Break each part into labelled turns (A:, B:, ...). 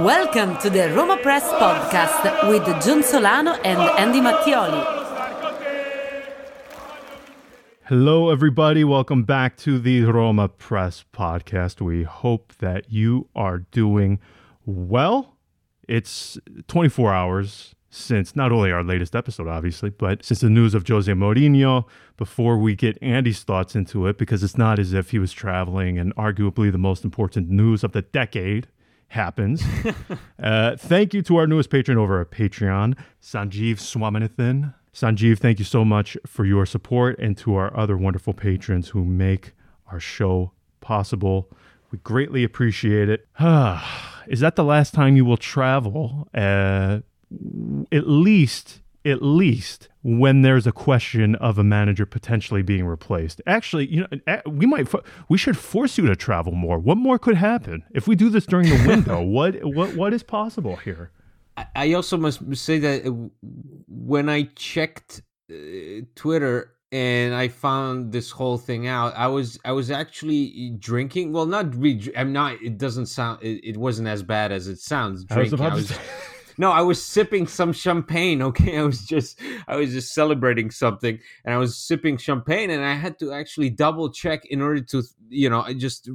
A: Welcome to the Roma Press podcast with John Solano and Andy Mattioli.
B: Hello, everybody. Welcome back to the Roma Press podcast. We hope that you are doing well. It's 24 hours since not only our latest episode, obviously, but since the news of Jose Mourinho. Before we get Andy's thoughts into it, because it's not as if he was traveling and arguably the most important news of the decade happens. uh, thank you to our newest patron over at Patreon, Sanjeev Swaminathan. Sanjeev, thank you so much for your support and to our other wonderful patrons who make our show possible. We greatly appreciate it. Is that the last time you will travel? Uh, at least, at least when there's a question of a manager potentially being replaced. Actually, you know, we might we should force you to travel more. What more could happen if we do this during the window? what what what is possible here?
C: I also must say that uh, when I checked uh, Twitter and I found this whole thing out, I was I was actually drinking. Well, not re- I'm not. It doesn't sound. It, it wasn't as bad as it sounds. Drinking. I was, I was no, I was sipping some champagne. Okay, I was just I was just celebrating something, and I was sipping champagne, and I had to actually double check in order to you know I just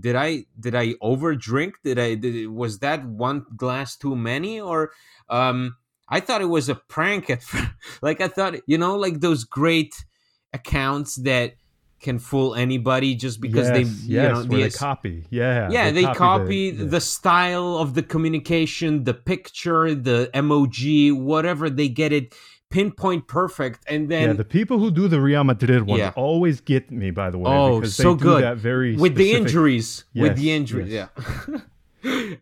C: did I did I over drink? Did I did, was that one glass too many or um I thought it was a prank at like I thought you know like those great accounts that can fool anybody just because
B: yes,
C: they
B: yes,
C: you know
B: they copy. Yeah
C: yeah they, they copy, the,
B: yeah.
C: the, style of the communication the picture the emoji whatever they get it pinpoint perfect and then
B: yeah the people who do the Real Madrid ones yeah. always get me by the way
C: oh
B: because
C: so
B: do
C: good.
B: that very
C: with
B: specific...
C: the injuries
B: yes,
C: with the injuries yeah.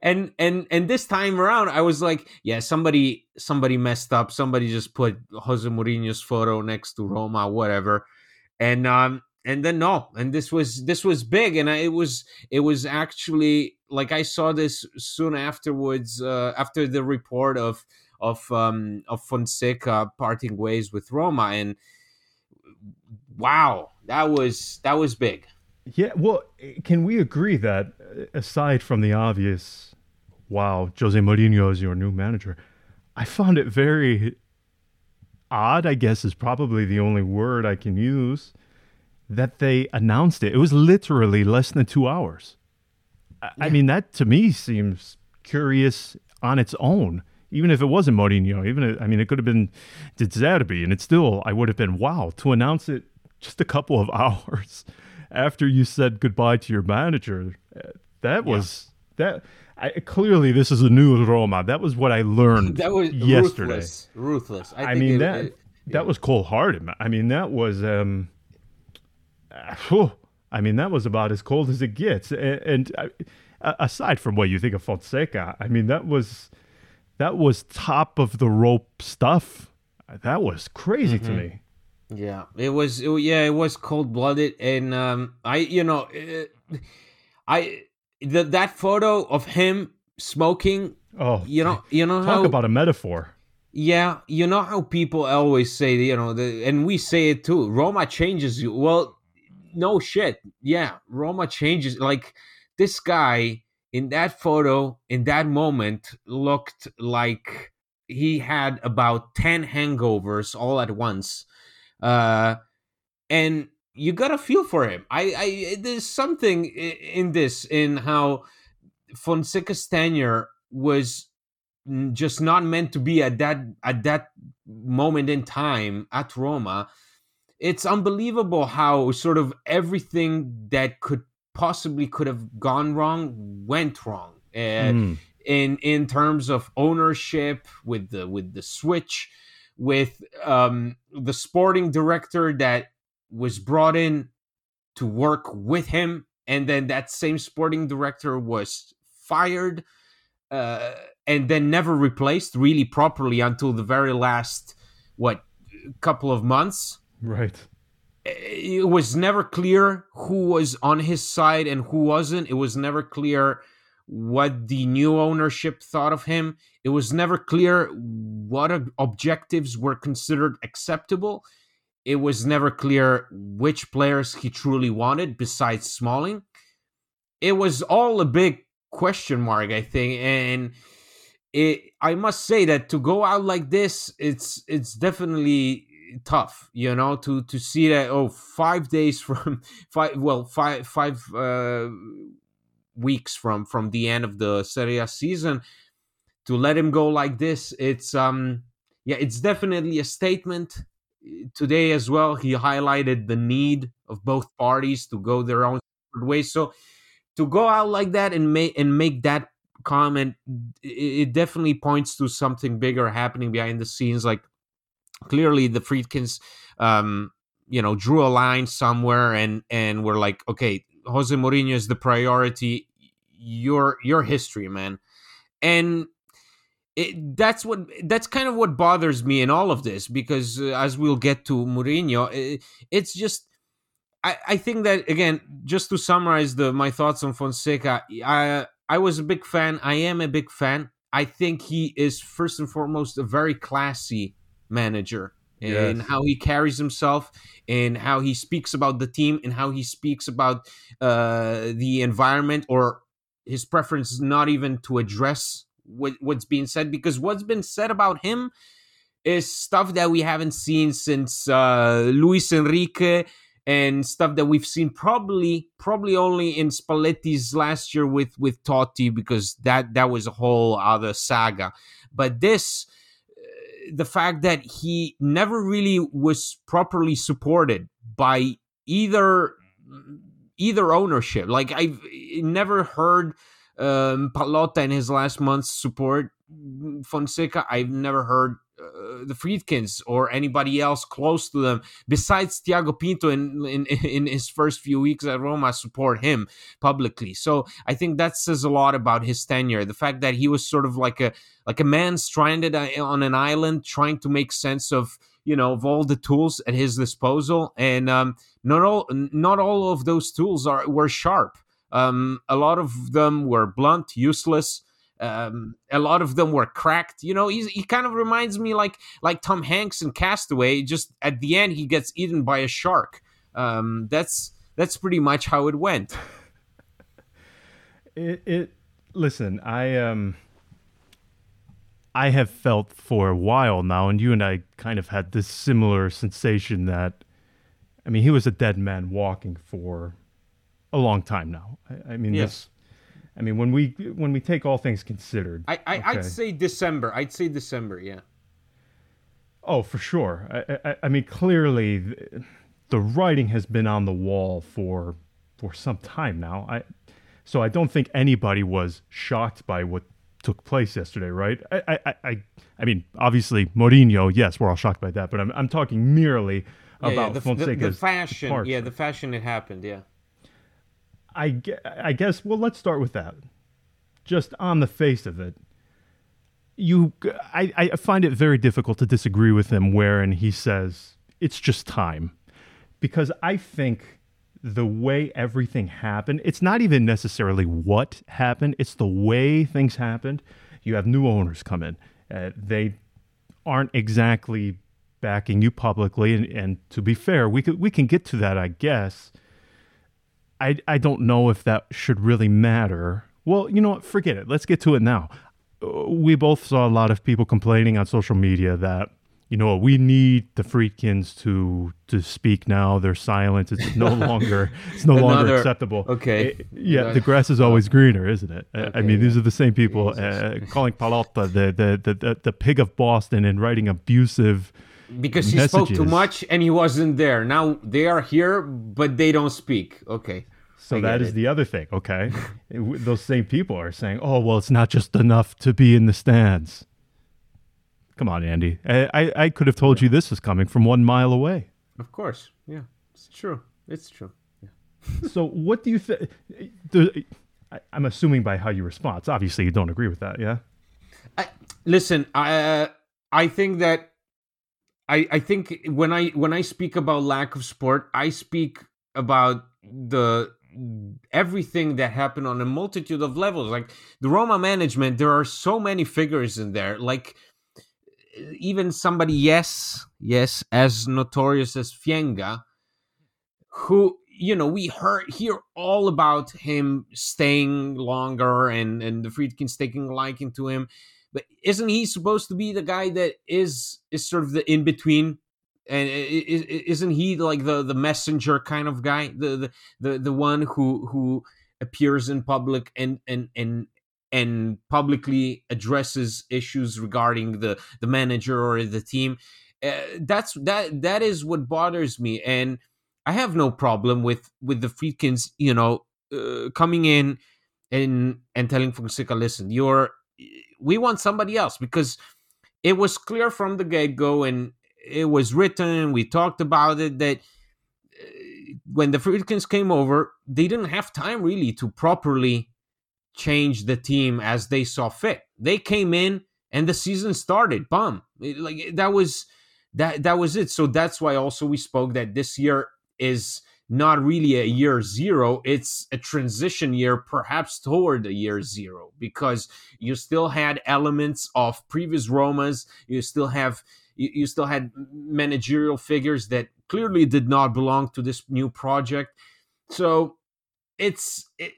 C: And and and this time around i was like yeah somebody somebody messed up. Somebody just put jose mourinho's photo next to roma whatever. And um and then no and this was this was big and I, it was it was actually like i saw this soon afterwards uh, after the report of of um of fonseca parting ways with roma and wow that was that was big.
B: Yeah well can we agree that uh, aside from the obvious wow jose mourinho is your new manager i found it very odd i guess is probably the only word i can use that they announced it. It was literally less than two hours. Yeah. I mean, that to me seems curious on its own. Even if it wasn't Mourinho, even if, I mean, it could have been Zerbi, and it still I would have been wow to announce it just a couple of hours after you said goodbye to your manager. That was yeah. that. I, clearly, this is a new Roma. That was what I learned.
C: that was
B: yesterday.
C: Ruthless. ruthless. I,
B: I mean
C: it,
B: that
C: it,
B: yeah. that was cold hearted. I mean that was. um whew, I mean, that was about as cold as it gets. And, and uh, aside from what you think of Fonseca, I mean, that was that was top of the rope stuff. That was crazy mm-hmm. to me.
C: Yeah, it was. It, yeah, it was cold blooded, and um, I, you know, it, I the, that photo of him smoking.
B: Oh,
C: you know, you know
B: talk
C: how,
B: about a metaphor.
C: Yeah, you know how people always say, you know, the, and we say it too. Roma changes you. Well, no shit. Yeah, Roma changes. Like this guy in that photo, in that moment, looked like he had about 10 hangovers all at once. Uh, and you got to feel for him. I, I, there's something in this, in how Fonseca's tenure was just not meant to be at that at that moment in time at Roma it's unbelievable how sort of everything that could possibly could have gone wrong went wrong. Uh, mm. in in terms of ownership with the with the switch with um the sporting director that was brought in to work with him and then that same sporting director was fired uh, and then never replaced really properly until the very last what couple of months
B: Right.
C: it was never clear who was on his side and who wasn't. It was never clear what the new ownership thought of him. It was never clear what objectives were considered acceptable. It was never clear which players he truly wanted besides Smalling. It was all a big question mark, I think, and it I must say that to go out like this, it's it's definitely tough you know to to see that oh five days from five well five five uh weeks from from the end of the Serie A season to let him go like this it's um yeah it's definitely a statement. Today as well he highlighted the need of both parties to go their own way so to go out like that and make and make that comment it, it definitely points to something bigger happening behind the scenes like clearly the Friedkins, um, you know, drew a line somewhere and and we're like, okay, Jose Mourinho is the priority. Your your history, man, and it, that's what that's kind of what bothers me in all of this because uh, as we'll get to Mourinho, it, it's just. I, I think that again, just to summarize the my thoughts on Fonseca, I I was a big fan. I am a big fan. I think he is first and foremost a very classy manager and
B: Yes.
C: how he carries himself and how he speaks about the team and how he speaks about uh, the environment or his preference is not even to address what, what's being said because what's been said about him is stuff that we haven't seen since uh, Luis Enrique and stuff that we've seen probably probably only in Spalletti's last year with with Totti because that that was a whole other saga but this the fact that he never really was properly supported by either either ownership. Like I've never heard um, Pallotta in his last month's support Fonseca. I've never heard uh, the Friedkins or anybody else close to them besides Tiago Pinto in, in in his first few weeks at Roma support him publicly. So I think that says a lot about his tenure. The fact that he was sort of like a like a man stranded uh, on an island trying to make sense of you know of all the tools at his disposal and um, not all not all of those tools are were sharp um, a lot of them were blunt useless um, a lot of them were cracked you know he's, he kind of reminds me like like tom hanks in castaway just at the end he gets eaten by a shark um, that's that's pretty much how it went
B: It, it listen, I um I have felt for a while now, and you and I kind of had this similar sensation that I mean he was a dead man walking for a long time now. I, I mean
C: Yes.
B: this I mean when we when we take all things considered.
C: I, I
B: okay.
C: i'd say december i'd say december yeah
B: Oh, for sure. I, I, I mean, clearly, the, the writing has been on the wall for for some time now. I so I don't think anybody was shocked by what took place yesterday, right? I I, I- I, mean, obviously, Mourinho. Yes, we're all shocked by that, but I'm I'm talking merely
C: Yeah, yeah,
B: about
C: the, the, the fashion
B: departure.
C: yeah the fashion it happened yeah
B: I, I guess, well, let's start with that. Just on the face of it, you, I, I find it very difficult to disagree with him wherein he says it's just time. Because I think the way everything happened, it's not even necessarily what happened, it's the way things happened. You have new owners come in. Uh, they aren't exactly backing you publicly. And, and to be fair, we, could, we can get to that, I guess. I, I don't know if that should really matter. Well, you know what? Forget it. Let's get to it now. Uh, We both saw a lot of people complaining on social media that, you know, what, we need the Friedkins to to speak now. They're silent. It's no longer it's no longer
C: Another-
B: acceptable.
C: okay.
B: Uh, yeah, the grass is always greener, isn't it? Uh, I
C: Okay,
B: mean, these are the same people uh, calling Pallotta the the, the the the pig of Boston and writing abusive.
C: Because he spoke too much and he wasn't there now they are here but they don't speak okay
B: So
C: I
B: that is
C: it.
B: the other thing. Okay, those same people are saying, "Oh, well, it's not just enough to be in the stands." Come on, Andy. I I, I could have told you this is coming from one mile away.
C: Of course, yeah, it's true. It's true.
B: so what do you think? I'm assuming by how you respond. Obviously, you don't agree with that, yeah?
C: I, listen, I uh, I think that I I think when I when I speak about lack of sport, I speak about the everything that happened on a multitude of levels. Like the Roma management, there are so many figures in there. Like even somebody, yes, yes, as notorious as Fienga, who you know we heard hear all about him staying longer and and the Friedkins taking liking to him, but isn't he supposed to be the guy that is is sort of the in between? And isn't he like the the messenger kind of guy, the the the, the one who who appears in public and and and and publicly addresses issues regarding the the manager or the team? Uh, that's that that is what bothers me and I have no problem with with the Friedkins, you know, uh, coming in and and telling Fonseca, listen, you're we want somebody else because it was clear from the get go and it was written. We talked about it that uh, when the Friedkins came over, they didn't have time really to properly change the team as they saw fit. They came in and the season started. Bum, like that was that that was it. So that's why also we spoke that this year is not really a year zero it's a transition year perhaps toward a year zero because you still had elements of previous romas you still have you, you still had managerial figures that clearly did not belong to this new project. So it's it,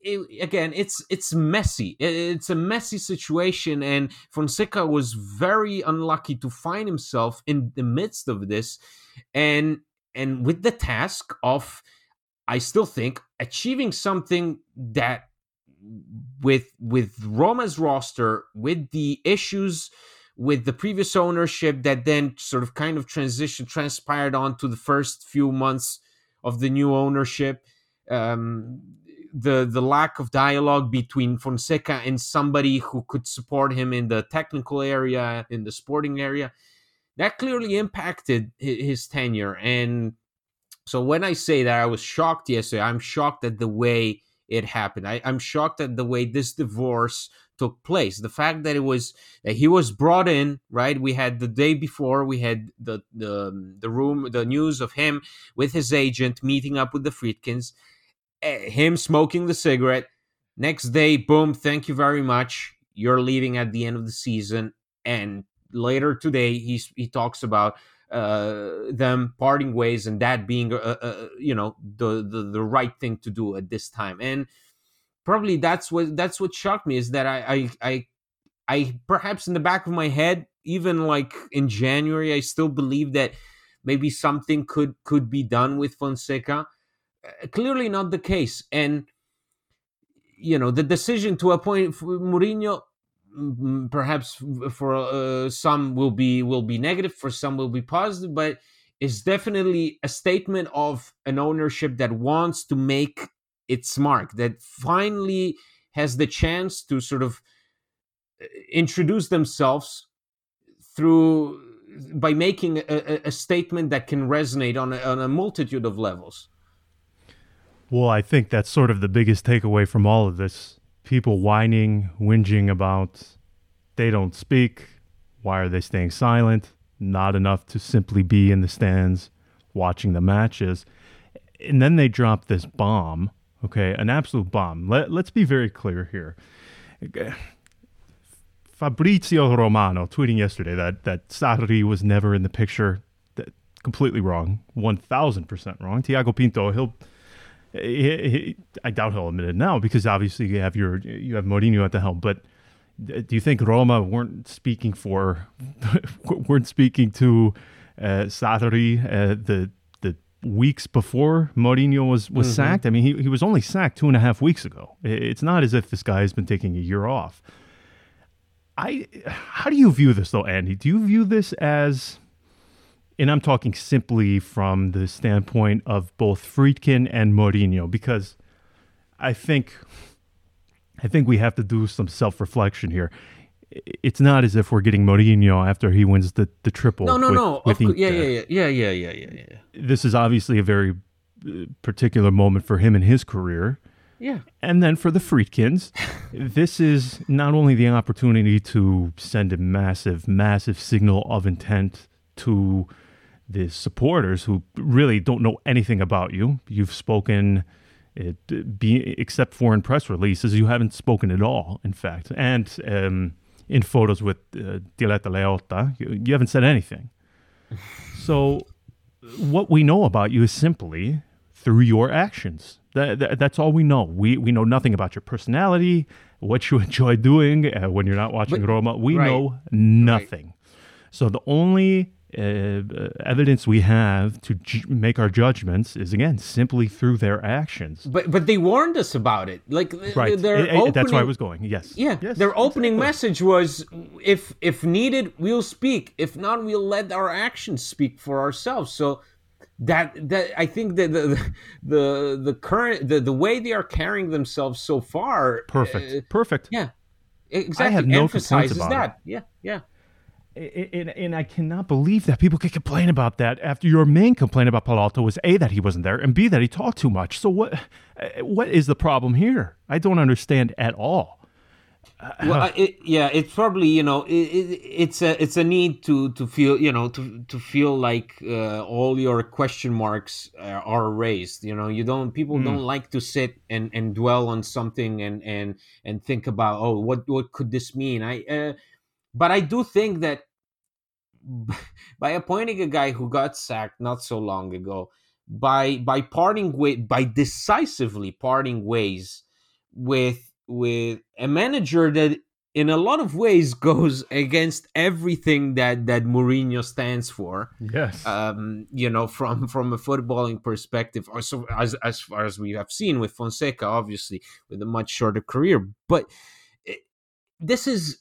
C: it, again it's it's messy. It's a messy situation and fonseca was very unlucky to find himself in the midst of this. And and with the task of i still think achieving something that with with roma's roster with the issues with the previous ownership that then sort of kind of transition transpired onto the first few months of the new ownership um, the the lack of dialogue between Fonseca and somebody who could support him in the technical area in the sporting area that clearly impacted his tenure. And so when i say that i was shocked yesterday. I'm shocked at the way it happened. I, i'm shocked at the way this divorce took place. The fact that it was that he was brought in right? We had the day before we had the the, the room the news of him with his agent meeting up with the friedkins eh, him smoking the cigarette. Next day boom thank you very much. You're leaving at the end of the season and later today he's he talks about uh, them parting ways and that being uh, uh, you know the, the the right thing to do at this time. And probably that's what that's what shocked me is that I, I i i perhaps in the back of my head even like in january i still believe that maybe something could could be done with fonseca. Uh, clearly not the case. And you know the decision to appoint Mourinho perhaps for uh, some will be will be negative for some will be positive but it's definitely a statement of an ownership that wants to make its mark that finally has the chance to sort of uh, introduce themselves through by making a, a statement that can resonate on a, on a multitude of levels.
B: Well i think that's sort of the biggest takeaway from all of this people whining, whinging about they don't speak. Why are they staying silent? Not enough to simply be in the stands watching the matches. And then they drop this bomb, okay, an absolute bomb. Let, let's be very clear here. Fabrizio Romano tweeting yesterday that, that Sarri was never in the picture. That, completely wrong. 1000% wrong. Tiago Pinto, he'll he, he, I doubt he'll admit it now because obviously you have your you have Mourinho at the helm. But do you think Roma weren't speaking for weren't speaking to uh, Sarri uh, the the weeks before Mourinho was was mm-hmm. sacked? I mean, he he was only sacked two and a half weeks ago. It's not as if this guy has been taking a year off. I how do you view this though, Andy? Do you view this as and I'm talking simply from the standpoint of both Friedkin and Mourinho, because I think I think we have to do some self-reflection here. It's not as if we're getting Mourinho after he wins the, the triple.
C: No, no,
B: with,
C: no.
B: with
C: yeah, yeah, yeah, yeah, yeah, yeah, yeah.
B: This is obviously a very uh, particular moment for him in his career.
C: Yeah.
B: And then for the Friedkins, this is not only the opportunity to send a massive, massive signal of intent to the supporters who really don't know anything about you. You've spoken, it, be, except for in press releases, you haven't spoken at all, in fact. And um, in photos with uh, Diletta Leotta, you, you haven't said anything. So what we know about you is simply through your actions. That, that, that's all we know. We we know nothing about your personality, what you enjoy doing uh, when you're not watching
C: But-
B: Roma. We
C: right.
B: know nothing. So the only uh, uh, evidence we have to ju- make our judgments is again simply through their actions.
C: But but they warned us about it. Like
B: Right.
C: Their
B: Eh, eh, that's where I was going. Yes.
C: Yeah,
B: Yes,
C: their opening
B: exactly.
C: message was if if needed, we'll speak. If not, we'll let our actions speak for ourselves. So that that I think that the the the current the, the way they are carrying themselves so far
B: Perfect.
C: uh,
B: Perfect.
C: yeah. Exactly.
B: I have no complaints about it.
C: that. Yeah, yeah.
B: And, and I cannot believe that people could complain about that after your main complaint about Palo was A, that he wasn't there, and B, that he talked too much. So what what is the problem here? I don't understand at all.
C: Well, I- it, yeah, it's probably you know it, it, it's a it's a need to to feel you know to to feel like uh, all your question marks uh, are raised. You know, you don't people don't like to sit and and dwell on something and and and think about oh what what could this mean? I uh, but I do think that by appointing a guy who got sacked not so long ago, by by parting with by decisively parting ways with with a manager that in a lot of ways goes against everything that that Mourinho stands for.
B: Yes.
C: Um, you know, from from a footballing perspective, also as as far as we have seen with Fonseca, obviously with a much shorter career, but it, this is,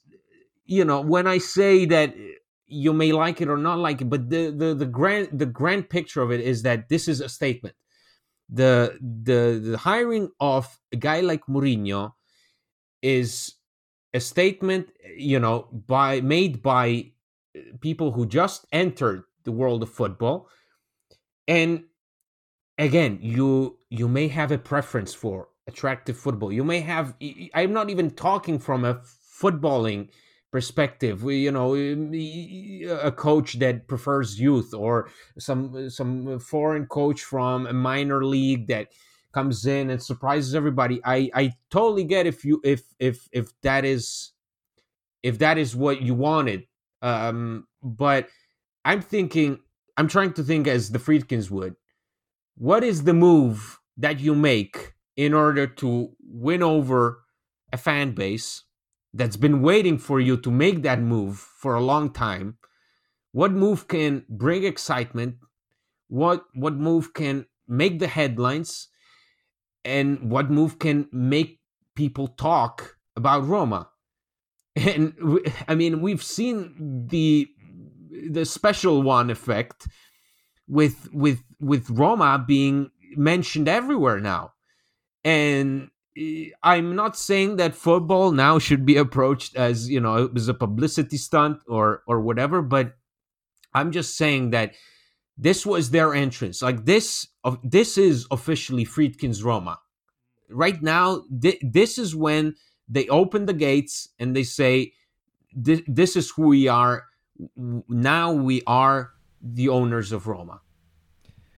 C: you know, when I say that eh, you may like it or not like it, but the the the grand the grand picture of it is that this is a statement. The the the hiring of a guy like Mourinho is a statement, eh, you know, by made by eh, people who just entered the world of football, and again, you you may have a preference for attractive football. You may have. I'm not even talking from a footballing perspective. We you know a coach that prefers youth or some some foreign coach from a minor league that comes in and surprises everybody. I i totally get if you if if if that is if that is what you wanted. Um but i'm thinking i'm trying to think as the friedkins would. What is the move that you make in order to win over a fan base that's been waiting for you to make that move for a long time what move can bring excitement? What what move can make the headlines? And what move can make people talk about roma? And i mean we've seen the the special one effect with with with roma being mentioned everywhere now. And I'm not saying that football now should be approached as you know as a publicity stunt or or whatever, but I'm just saying that this was their entrance. Like this, of this is officially Friedkin's Roma. Right now, th- this is when they open the gates and they say, "This is who we are. Now we are the owners of Roma."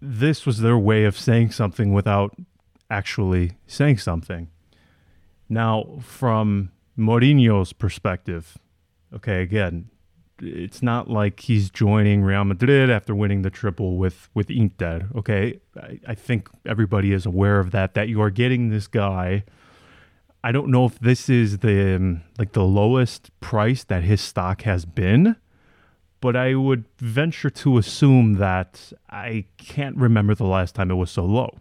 B: this was their way of saying something without actually saying something. Now, from Mourinho's perspective, okay, again, it's not like he's joining Real Madrid after winning the triple with with Inter. Okay, I, I think everybody is aware of that. That you are getting this guy. I don't know if this is the um, like the lowest price that his stock has been, but I would venture to assume that I can't remember the last time it was so low.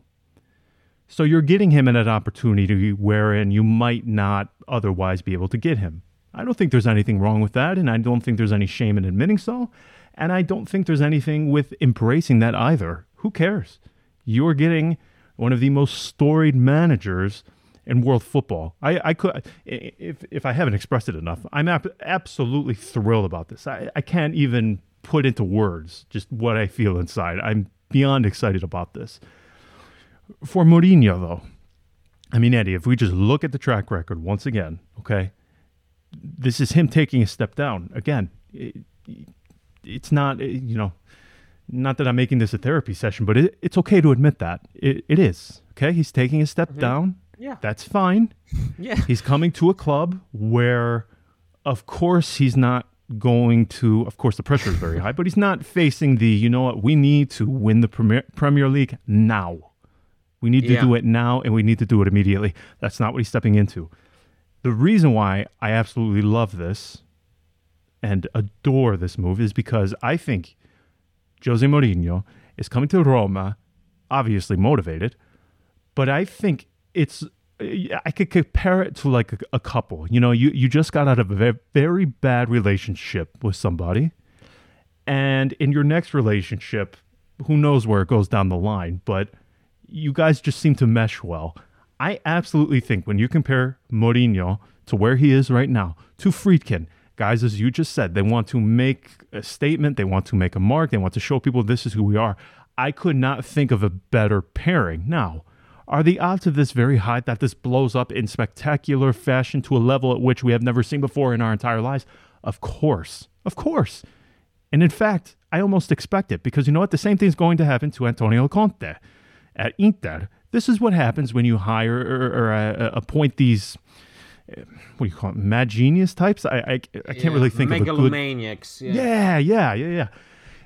B: So you're getting him in an opportunity wherein you might not otherwise be able to get him. I don't think there's anything wrong with that, and I don't think there's any shame in admitting so. And I don't think there's anything with embracing that either. Who cares? You're getting one of the most storied managers in world football. I, I could, if, if I haven't expressed it enough, I'm ap- absolutely thrilled about this. I, I can't even put into words just what I feel inside. I'm beyond excited about this. For Mourinho, though, I mean, Eddie, if we just look at the track record once again, okay, this is him taking a step down. Again, it, it's not, you know, not that I'm making this a therapy session, but it, it's okay to admit that. It, it is. Okay. He's taking a step mm-hmm. down.
C: Yeah.
B: That's fine.
C: yeah.
B: He's coming to a club where, of course, he's not going to, of course, the pressure is very high, but he's not facing the, you know what, we need to win the Premier, Premier League now. We need to yeah. do it now and we need to do it immediately. That's not what he's stepping into. The reason why I absolutely love this and adore this move is because I think Jose Mourinho is coming to Roma, obviously motivated, but I think it's I could compare it to like a, a, couple. You know, you, you just got out of a very, very bad relationship with somebody, and in your next relationship, who knows where it goes down the line, but you guys just seem to mesh well. I absolutely think when you compare Mourinho to where he is right now to Friedkin, guys, as you just said, they want to make a statement, they want to make a mark, they want to show people this is who we are. I could not think of a better pairing. Now, are the odds of this very high that this blows up in spectacular fashion to a level at which we have never seen before in our entire lives? Of course. Of course. And in fact, I almost expect it because you know what? The same thing is going to happen to Antonio Conte at Inter. This is what happens when you hire or, or uh, appoint these. What do you call it? Mad genius types? I I, I can't yeah, really think
C: of a
B: good.
C: Yeah.
B: yeah, yeah, yeah,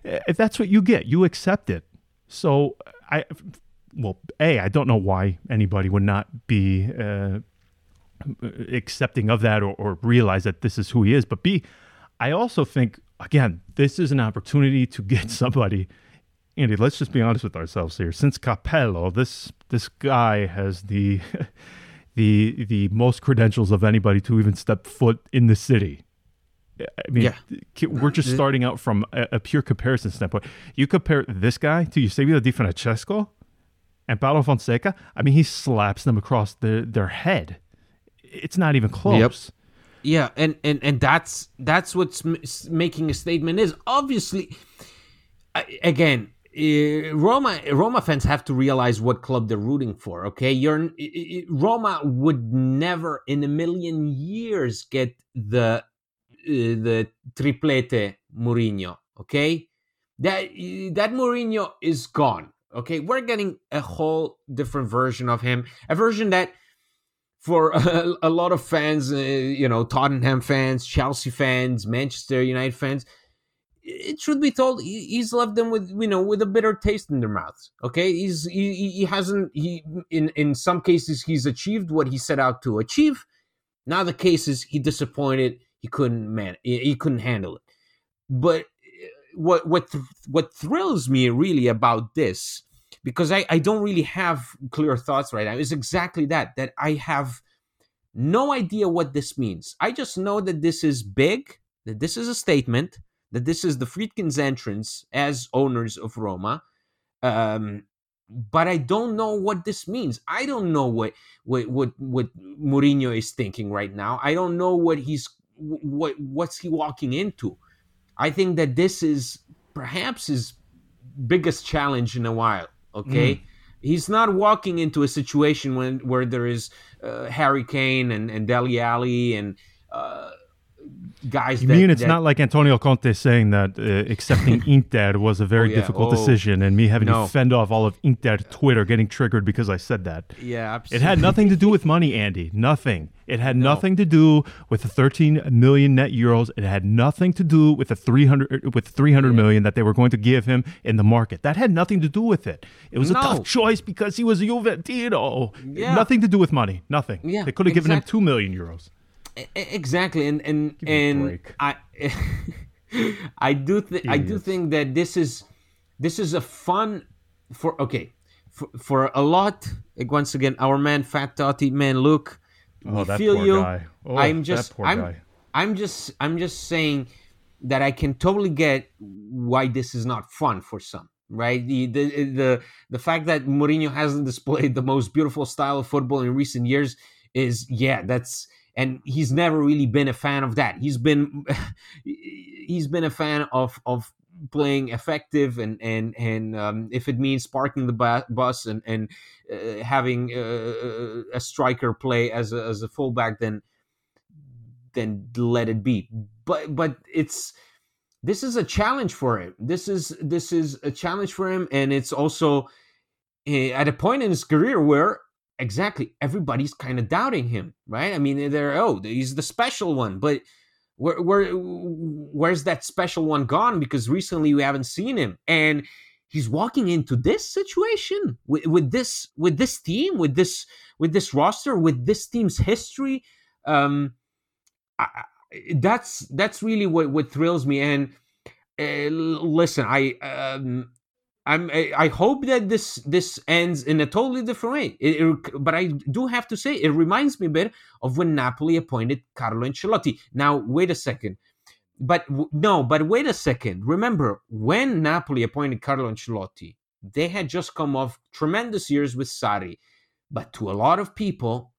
B: yeah. If that's what you get, you accept it. So I, well, a I don't know why anybody would not be uh, accepting of that or, or realize that this is who he is. But b I also think again this is an opportunity to get somebody Andy, let's just be honest with ourselves here. Since Capello, this this guy has the the the most credentials of anybody to even step foot in the city. I mean, yeah. we're just starting out from a, a, pure comparison standpoint. You compare this guy to Eusebio Di Francesco and Paulo Fonseca. I mean, he slaps them across the, their head. It's not even close. Yep.
C: Yeah, and and and that's that's what's making a statement is obviously. Again, uh, Roma Roma fans have to realize what club they're rooting for. Okay, you're Roma would never in a million years get the uh, the triplete Mourinho. Okay, that that Mourinho is gone. Okay, we're getting a whole different version of him, a version that for a, a lot of fans, uh, you know, Tottenham fans, Chelsea fans, Manchester United fans it should be told he's left them with you know with a bitter taste in their mouths okay? He's he, he hasn't he in in some cases he's achieved what he set out to achieve. Now the cases he disappointed he couldn't man he couldn't handle it. But what what what thrills me really about this because I, I don't really have clear thoughts right now is exactly that that i have no idea what this means i just know that this is big that this is a statement that this is the Friedkins' entrance as owners of Roma. Um, but I don't know what this means. I don't know what what what what Mourinho is thinking right now. I don't know what he's what what's he walking into. I think that this is perhaps his biggest challenge in a while. Okay. Mm. He's not walking into a situation when where there is uh, Harry Kane and, and Dele Alli and uh, guys.
B: You
C: that,
B: mean it's
C: that-
B: not like Antonio Conte saying that uh, accepting Inter was a very
C: Oh, yeah.
B: difficult
C: Oh,
B: decision and me having
C: no.
B: to fend off all of Inter Twitter getting triggered because I said that?
C: Yeah,
B: It had nothing to do with money, Andy. Nothing. It had nothing to do with the 13 million net euros. It had nothing to do with the 300 with 300 million that they were going to give him in the market. That had nothing to do with it. It was a tough choice because he was a Juventino.
C: Yeah.
B: Nothing to do with money. Nothing.
C: Yeah,
B: they could have given him 2 million euros.
C: Exactly and and and i i do th- i do think that this is this is a fun for okay for, for a lot like, once again our man fat man Luke,
B: Oh,
C: we feel
B: poor
C: you
B: guy. Oh,
C: i'm just i'm
B: guy.
C: i'm just i'm just saying that i can totally get why this is not fun for some right the the the, the fact that Mourinho hasn't displayed the most beautiful style of football in recent years is yeah that's and he's never really been a fan of that. He's been he's been a fan of of playing effective and and and um, if it means parking the bu- bus and and uh, having uh, a striker play as a, as a fullback then then let it be. But but it's this is a challenge for him. This is this is a challenge for him. And it's also eh, at a point in his career where exactly everybody's kind of doubting him right? I mean they're oh he's the special one but where, where where's that special one gone? Because recently we haven't seen him and he's walking into this situation with, with this with this team with this with this roster with this team's history. Um I, that's that's really what what thrills me and uh, listen i um I'm. I hope that this this ends in a totally different way. It- it- but I do have to say, it reminds me a bit of when Napoli appointed Carlo Ancelotti. Now, wait a second. But no, but wait a second. Remember, when Napoli appointed Carlo Ancelotti, they had just come off tremendous years with Sarri. But to a lot of people,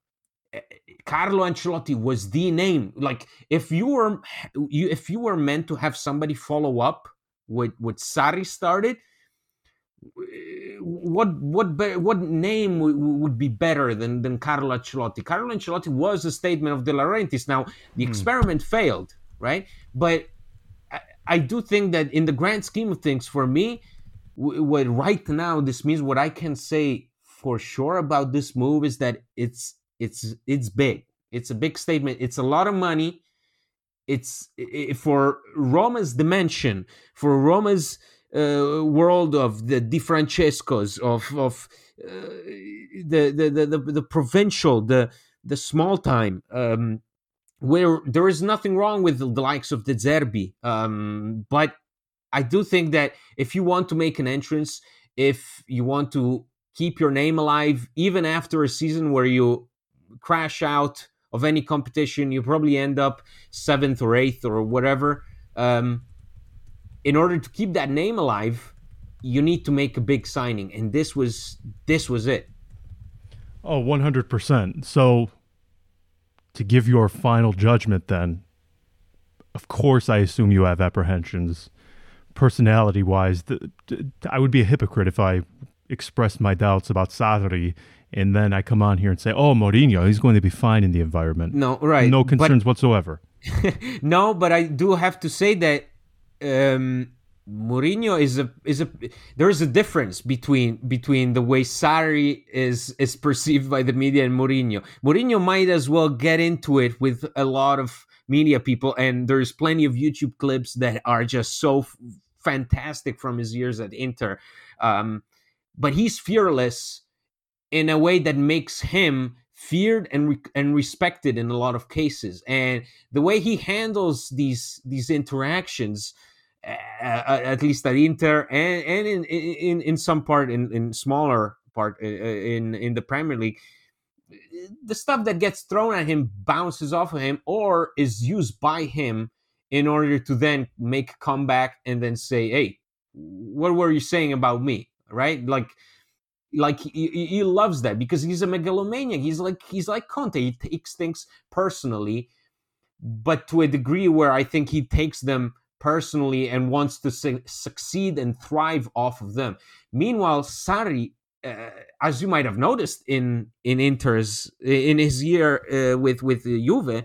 C: eh, Carlo Ancelotti was the name. Like if you were you if you were meant to have somebody follow up what what Sarri started, what what be, what name would be better than than Carlo Ancelotti? Carlo Ancelotti was a statement of De Laurentiis. Now the hmm. experiment failed, right? But I, I do think that in the grand scheme of things, for me, w- what right now this means, what I can say for sure about this move is that it's it's it's big. It's a big statement. It's a lot of money. It's i- i- for Roma's dimension, for Roma's uh, world of the Di Francescos, of of uh, the, the, the the the provincial, the the small time, um, where there is nothing wrong with the likes of De Zerbi, um, but I do think that if you want to make an entrance, if you want to keep your name alive, even after a season where you crash out of any competition, you probably end up seventh or eighth or whatever. Um, in order to keep that name alive, you need to make a big signing, and this was this was it.
B: Oh, 100%. So, to give your final judgment, then, of course, I assume you have apprehensions. Personality wise, th- th- I would be a hypocrite if I expressed my doubts about Sarri and then I come on here and say, oh, Mourinho, he's going to be fine in the environment.
C: No, right?
B: No
C: but-
B: concerns whatsoever.
C: no, but I do have to say that um, Mourinho is a is a there is a difference between between the way Sarri is is perceived by the media and Mourinho. Mourinho might as well get into it with a lot of media people, and there's plenty of YouTube clips that are just so f- fantastic from his years at Inter. Um, but he's fearless in a way that makes him feared and re- and respected in a lot of cases. And the way he handles these these interactions uh, at least at Inter and and in in in some part in in smaller part in in the Premier League the stuff that gets thrown at him bounces off of him or is used by him in order to then make comeback and then say hey what were you saying about me? Right? Like like he, he- loves that because he's a megalomaniac he's like he's like conte he takes things personally but to a degree where i think he takes them personally and wants to su- succeed and thrive off of them meanwhile sarri uh, as you might have noticed in in inter's in his year uh, with with juve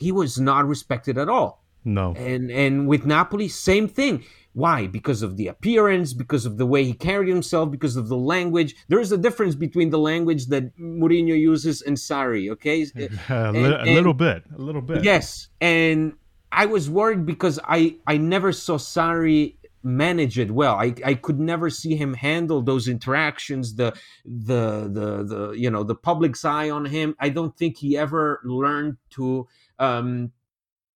C: he was not respected at all.
B: No.
C: And and with Napoli, same thing. Why? Because of the appearance, because of the way he carried himself, because of the language. There is a difference between the language that Mourinho uses and Sarri, Okay,
B: a,
C: And-
B: li- a
C: and-
B: little bit. A little bit.
C: Yes, and I was worried because I I never saw Sarri manage it well. I I could never see him handle those interactions. The the the the you know the public's eye on him. I don't think he ever learned to um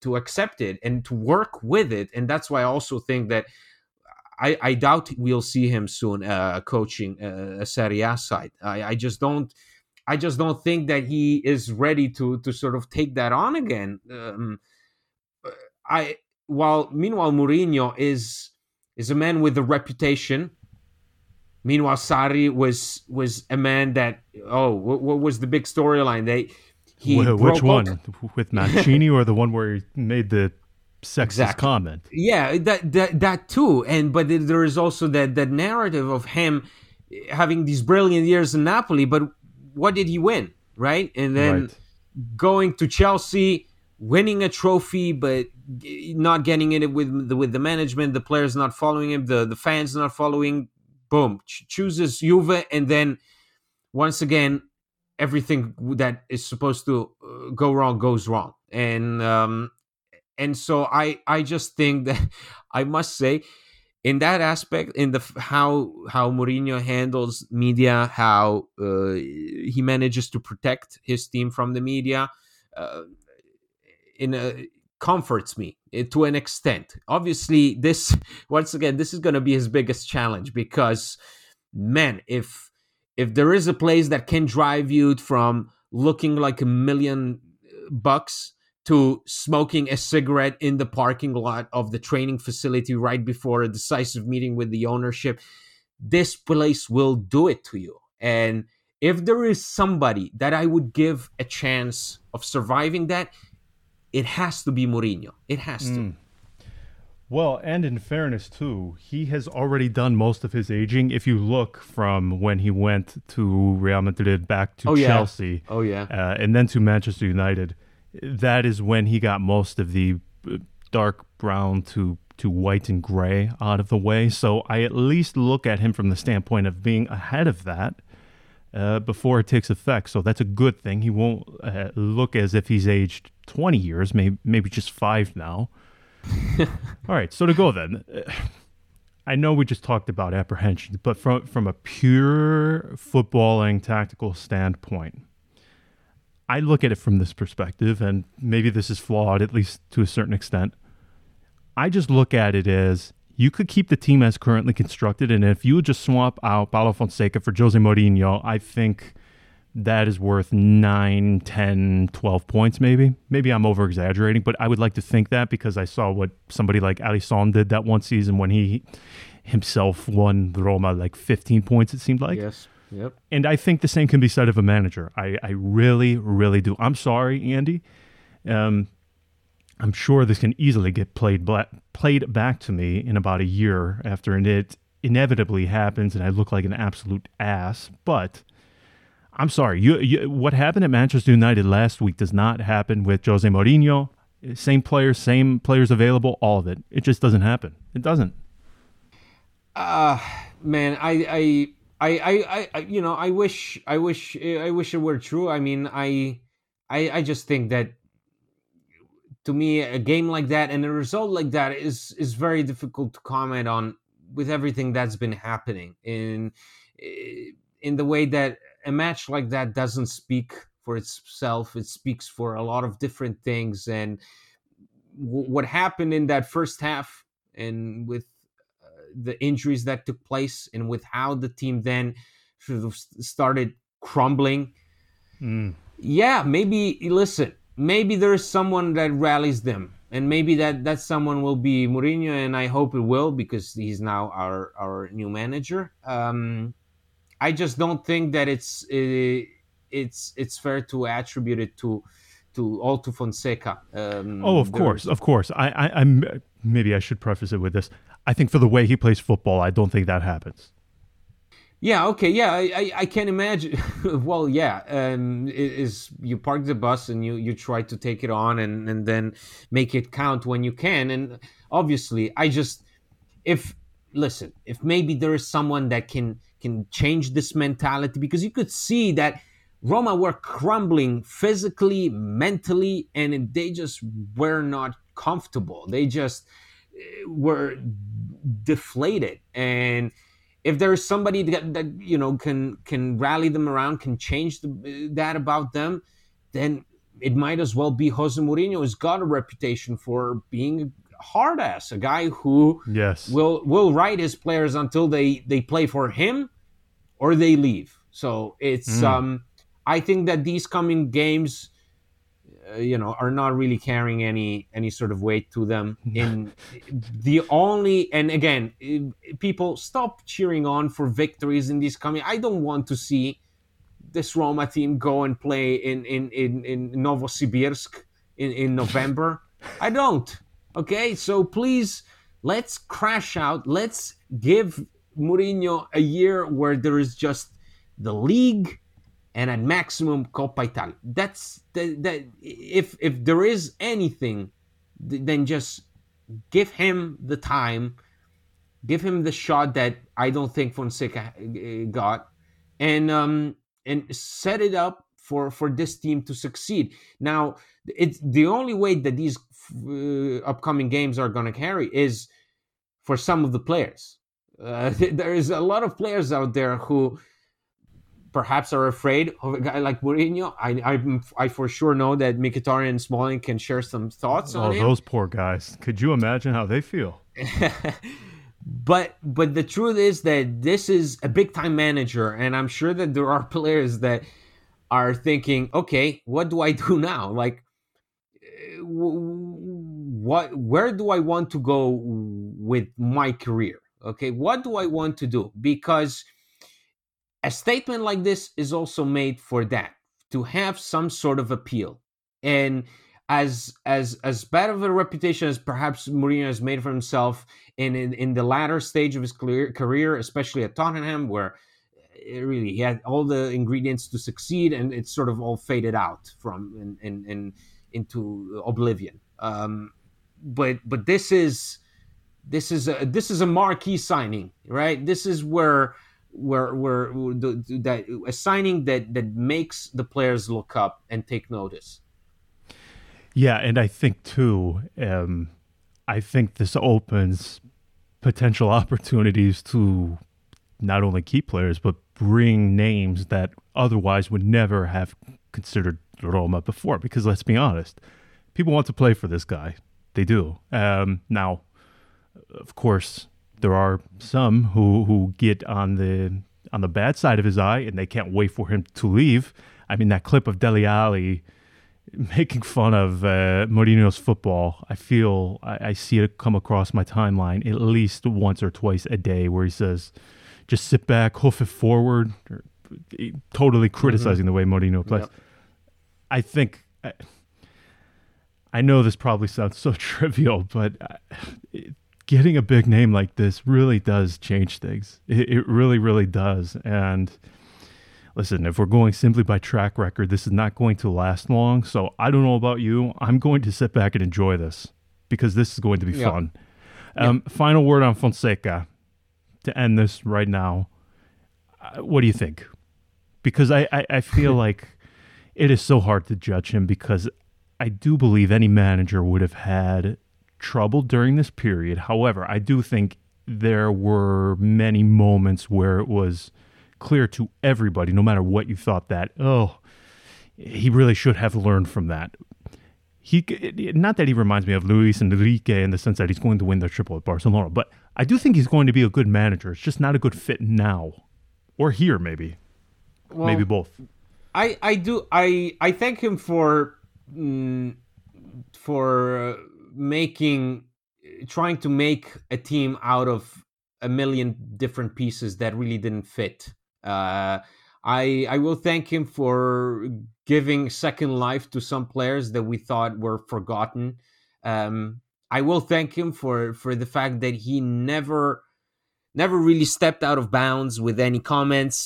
C: to accept it and to work with it. And that's why I also think that. I, I doubt we'll see him soon uh, coaching uh, a Serie A side. I, I just don't I just don't think that he is ready to to sort of take that on again. Um, I while meanwhile Mourinho is is a man with a reputation. Meanwhile, Sarri was was a man that oh, what, what was the big storyline? They he
B: Wh- which one? With Mancini or the one where he made the sexist
C: Exactly.
B: comment?
C: yeah that that that too and but there is also that that narrative of him having these brilliant years in napoli but what did he win right and then
B: Right.
C: going to chelsea winning a trophy but not getting in it with the with the management the players not following him the the fans not following boom ch- chooses juve and then once again everything that is supposed to uh, go wrong goes wrong. And um and so i i just think that i must say in that aspect in the how how Mourinho handles media how uh, he manages to protect his team from the media uh, in a comforts me eh, to an extent. Obviously this once again this is going to be his biggest challenge because man if if there is a place that can drive you from looking like a million bucks to smoking a cigarette in the parking lot of the training facility right before a decisive meeting with the ownership this place will do it to you and if there is somebody that i would give a chance of surviving that it has to be Mourinho. It has to.
B: Mm. Well, and in fairness too, he has already done most of his aging. If you look from when he went to Real Madrid back to
C: Oh, yeah.
B: Chelsea,
C: Oh yeah.
B: uh, and then to Manchester United, that is when he got most of the uh, dark brown to to white and gray out of the way. So I at least look at him from the standpoint of being ahead of that uh, before it takes effect. So that's a good thing. He won't uh, look as if he's aged 20 years, maybe maybe just five now. All right, so to go then. uh, I know we just talked about apprehension, but from from a pure footballing tactical standpoint, I look at it from this perspective, and maybe this is flawed, at least to a certain extent. I just look at it as you could keep the team as currently constructed, and if you would just swap out Paulo Fonseca for Jose Mourinho, I think that is worth 9, 10, 12 points, maybe. Maybe I'm over exaggerating, but I would like to think that because I saw what somebody like Alisson did that one season when he himself won Roma like 15 points, it seemed like.
C: yes. Yep.
B: And I think the same can be said of a manager. I, I really, really do. I'm sorry, Andy. Um, I'm sure this can easily get played bla- played back to me in about a year after it inevitably happens, and I look like an absolute ass. But I'm sorry. You, you, what happened at Manchester United last week does not happen with Jose Mourinho. Same players, same players available, all of it. It just doesn't happen. It doesn't.
C: Uh man, I I I I, I you know, I wish I wish I wish it were true. I mean, I I I just think that to me a game like that and a result like that is is very difficult to comment on with everything that's been happening in in the way that a match like that doesn't speak for itself. It speaks for a lot of different things and w- what happened in that first half and with uh, the injuries that took place and with how the team then sort of started crumbling.
B: Mm.
C: yeah maybe listen maybe there's someone that rallies them and maybe that that someone will be Mourinho and I hope it will because he's now our our new manager. Um I just don't think that it's uh, it's it's fair to attribute it to to all to Fonseca um,
B: Oh, of course, of course. I, I, I'm maybe I should preface it with this. I think for the way he plays football, I don't think that happens.
C: Yeah. Okay. Yeah. I, I, I can imagine. well, yeah. Um, is you park the bus and you you try to take it on and and then make it count when you can. And obviously, I just if listen, if maybe there is someone that can can change this mentality because you could see that Roma were crumbling physically, mentally, and they just were not comfortable. They just eh, were deflated and if there's somebody that, that you know can can rally them around, can change the, that about them, then it might as well be Jose Mourinho. He's got a reputation for being hard ass, a guy who
B: yes
C: will will ride his players until they they play for him or they leave. So it's mm. um I think that these coming games uh, you know are not really carrying any any sort of weight to them in the only and again people stop cheering on for victories in these coming i don't want to see this roma team go and play in in in, in novosibirsk in, in november i don't okay so please let's crash out let's give Mourinho a year where there is just the league and at maximum Coppa Italia. That's that, if if there is anything, then just give him the time, give him the shot that I don't think Fonseca uh, got, and um and set it up for for this team to succeed. Now, it's the only way that these uh, upcoming games are going to carry is for some of the players. Uh, there is a lot of players out there who perhaps are afraid of a guy like Mourinho. I, I, I for sure know that Mkhitaryan and Smalling can share some thoughts
B: oh,
C: on
B: him. those poor guys. Could you imagine how they feel?
C: but but the truth is that this is a big time manager, and I'm sure that there are players that are thinking, okay, what do I do now? Like, eh, what? Where do I want to go with my career? Okay, what do I want to do? Because a statement like this is also made for that to have some sort of appeal and as as as bad of a reputation as perhaps Mourinho has made for himself in in, in the latter stage of his career, career especially at Tottenham where really he had all the ingredients to succeed and it's sort of all faded out from in, in, in into oblivion um, but but this is this is a this is a marquee signing right this is where where where that a signing that that makes the players look up and take notice.
B: Yeah, and I think too, um, I think this opens potential opportunities to not only key players but bring names that otherwise would never have considered Roma before. Because let's be honest, people want to play for this guy. They do. Um, now, of course, there are some who who get on the on the bad side of his eye and they can't wait for him to leave. I mean, that clip of Dele Alli making fun of uh, Mourinho's football, I feel I, I, see it come across my timeline at least once or twice a day where he says, just sit back, hoof it forward, or, totally mm-hmm. criticizing mm-hmm. the way Mourinho plays. Yep. I think. I, I know this probably sounds so trivial, but it, getting a big name like this really does change things. It, it, really, really does. And listen, if we're going simply by track record, this is not going to last long. So I don't know about you. I'm going to sit back and enjoy this because this is going to be yeah. fun. Um, yeah. Final word on Fonseca to end this right now. Uh, what do you think? Because I, I, I feel like it is so hard to judge him because I do believe any manager would have had trouble during this period. However, I do think there were many moments where it was clear to everybody, no matter what you thought, that, oh, he really should have learned from that. He not that he reminds me of Luis Enrique in the sense that he's going to win the triple at Barcelona, but I do think he's going to be a good manager. It's just not a good fit now, or here maybe, well, maybe both.
C: I I do I I thank him for mm, for. Making trying to make a team out of a million different pieces that really didn't fit. Uh, I I will thank him for giving second life to some players that we thought were forgotten. Um, I will thank him for for the fact that he never never really stepped out of bounds with any comments.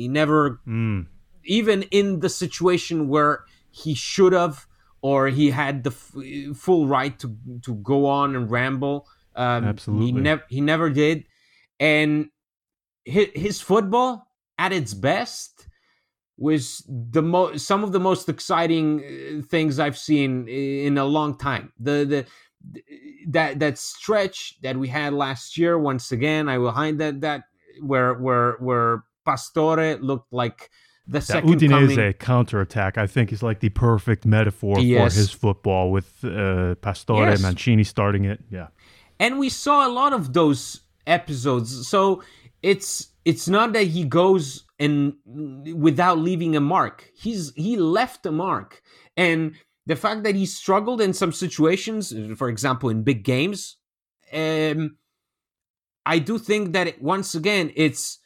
C: He never,
B: Mm.
C: even in the situation where he should have or he had the f- full right to to go on and ramble. Um,
B: Absolutely.
C: he never he never did, and his, his football at its best was the most some of the most exciting uh, things I've seen in a long time. The the that that stretch that we had last year once again I will hide that that where where where Pastore looked like the
B: That
C: second
B: Udinese
C: coming
B: counterattack, I think, is like the perfect metaphor
C: Yes.
B: for his football with uh, Pastore,
C: Yes.
B: Mancini starting it. Yeah.
C: and we saw a lot of those episodes so it's it's not that he goes and without leaving a mark he's he left a mark and the fact that he struggled in some situations for example in big games um i do think that it, once again it's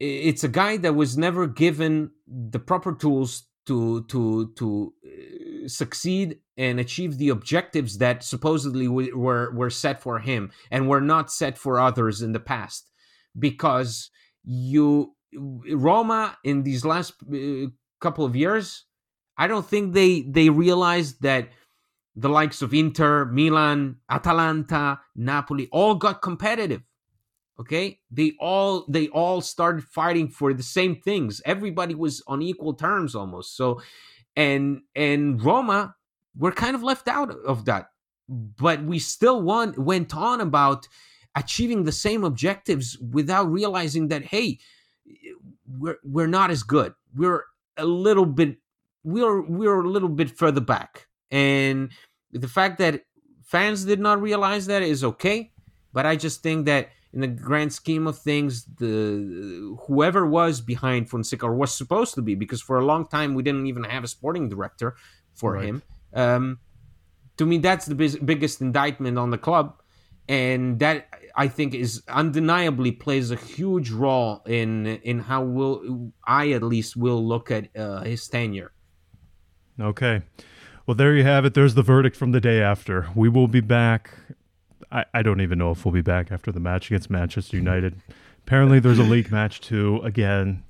C: it's a guy that was never given the proper tools to to to uh, succeed and achieve the objectives that supposedly were were set for him and were not set for others in the past. Because you Roma in these last uh, couple of years I don't think they they realized that the likes of Inter, Milan, Atalanta, Napoli all got competitive okay? They all they all started fighting for the same things. Everybody was on equal terms almost. So and and roma were kind of left out of that. But we still won, went on about achieving the same objectives without realizing that hey we're we're not as good. We're a little bit we're we're a little bit further back and the fact that fans did not realize that is okay but i just think that in the grand scheme of things, the whoever was behind Fonseca or was supposed to be, because for a long time we didn't even have a sporting director for
B: Right.
C: him. Um, to me, that's the bis- biggest indictment on the club, and that I think is undeniably plays a huge role in in how will I at least will look at uh, his tenure.
B: Okay. Well, there you have it. There's the verdict from the day after. We will be back. I, I don't even know if we'll be back after the match against Manchester United. Apparently, there's a league match too. Again,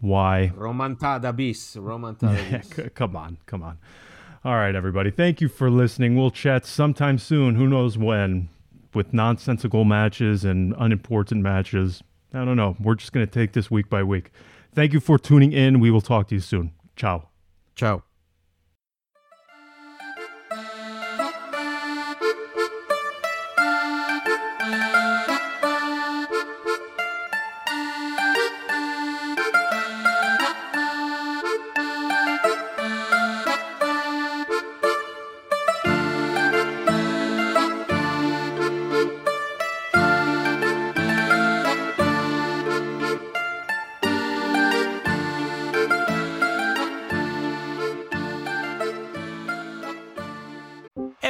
B: why?
C: Romantada bis, romantada
B: Yeah,
C: bis.
B: c- come on, come on. All right, everybody. Thank you for listening. We'll chat sometime soon. Who knows when? With nonsensical matches and unimportant matches. I don't know. We're just going to take this week by week. Thank you for tuning in. We will talk to you soon. Ciao.
C: Ciao.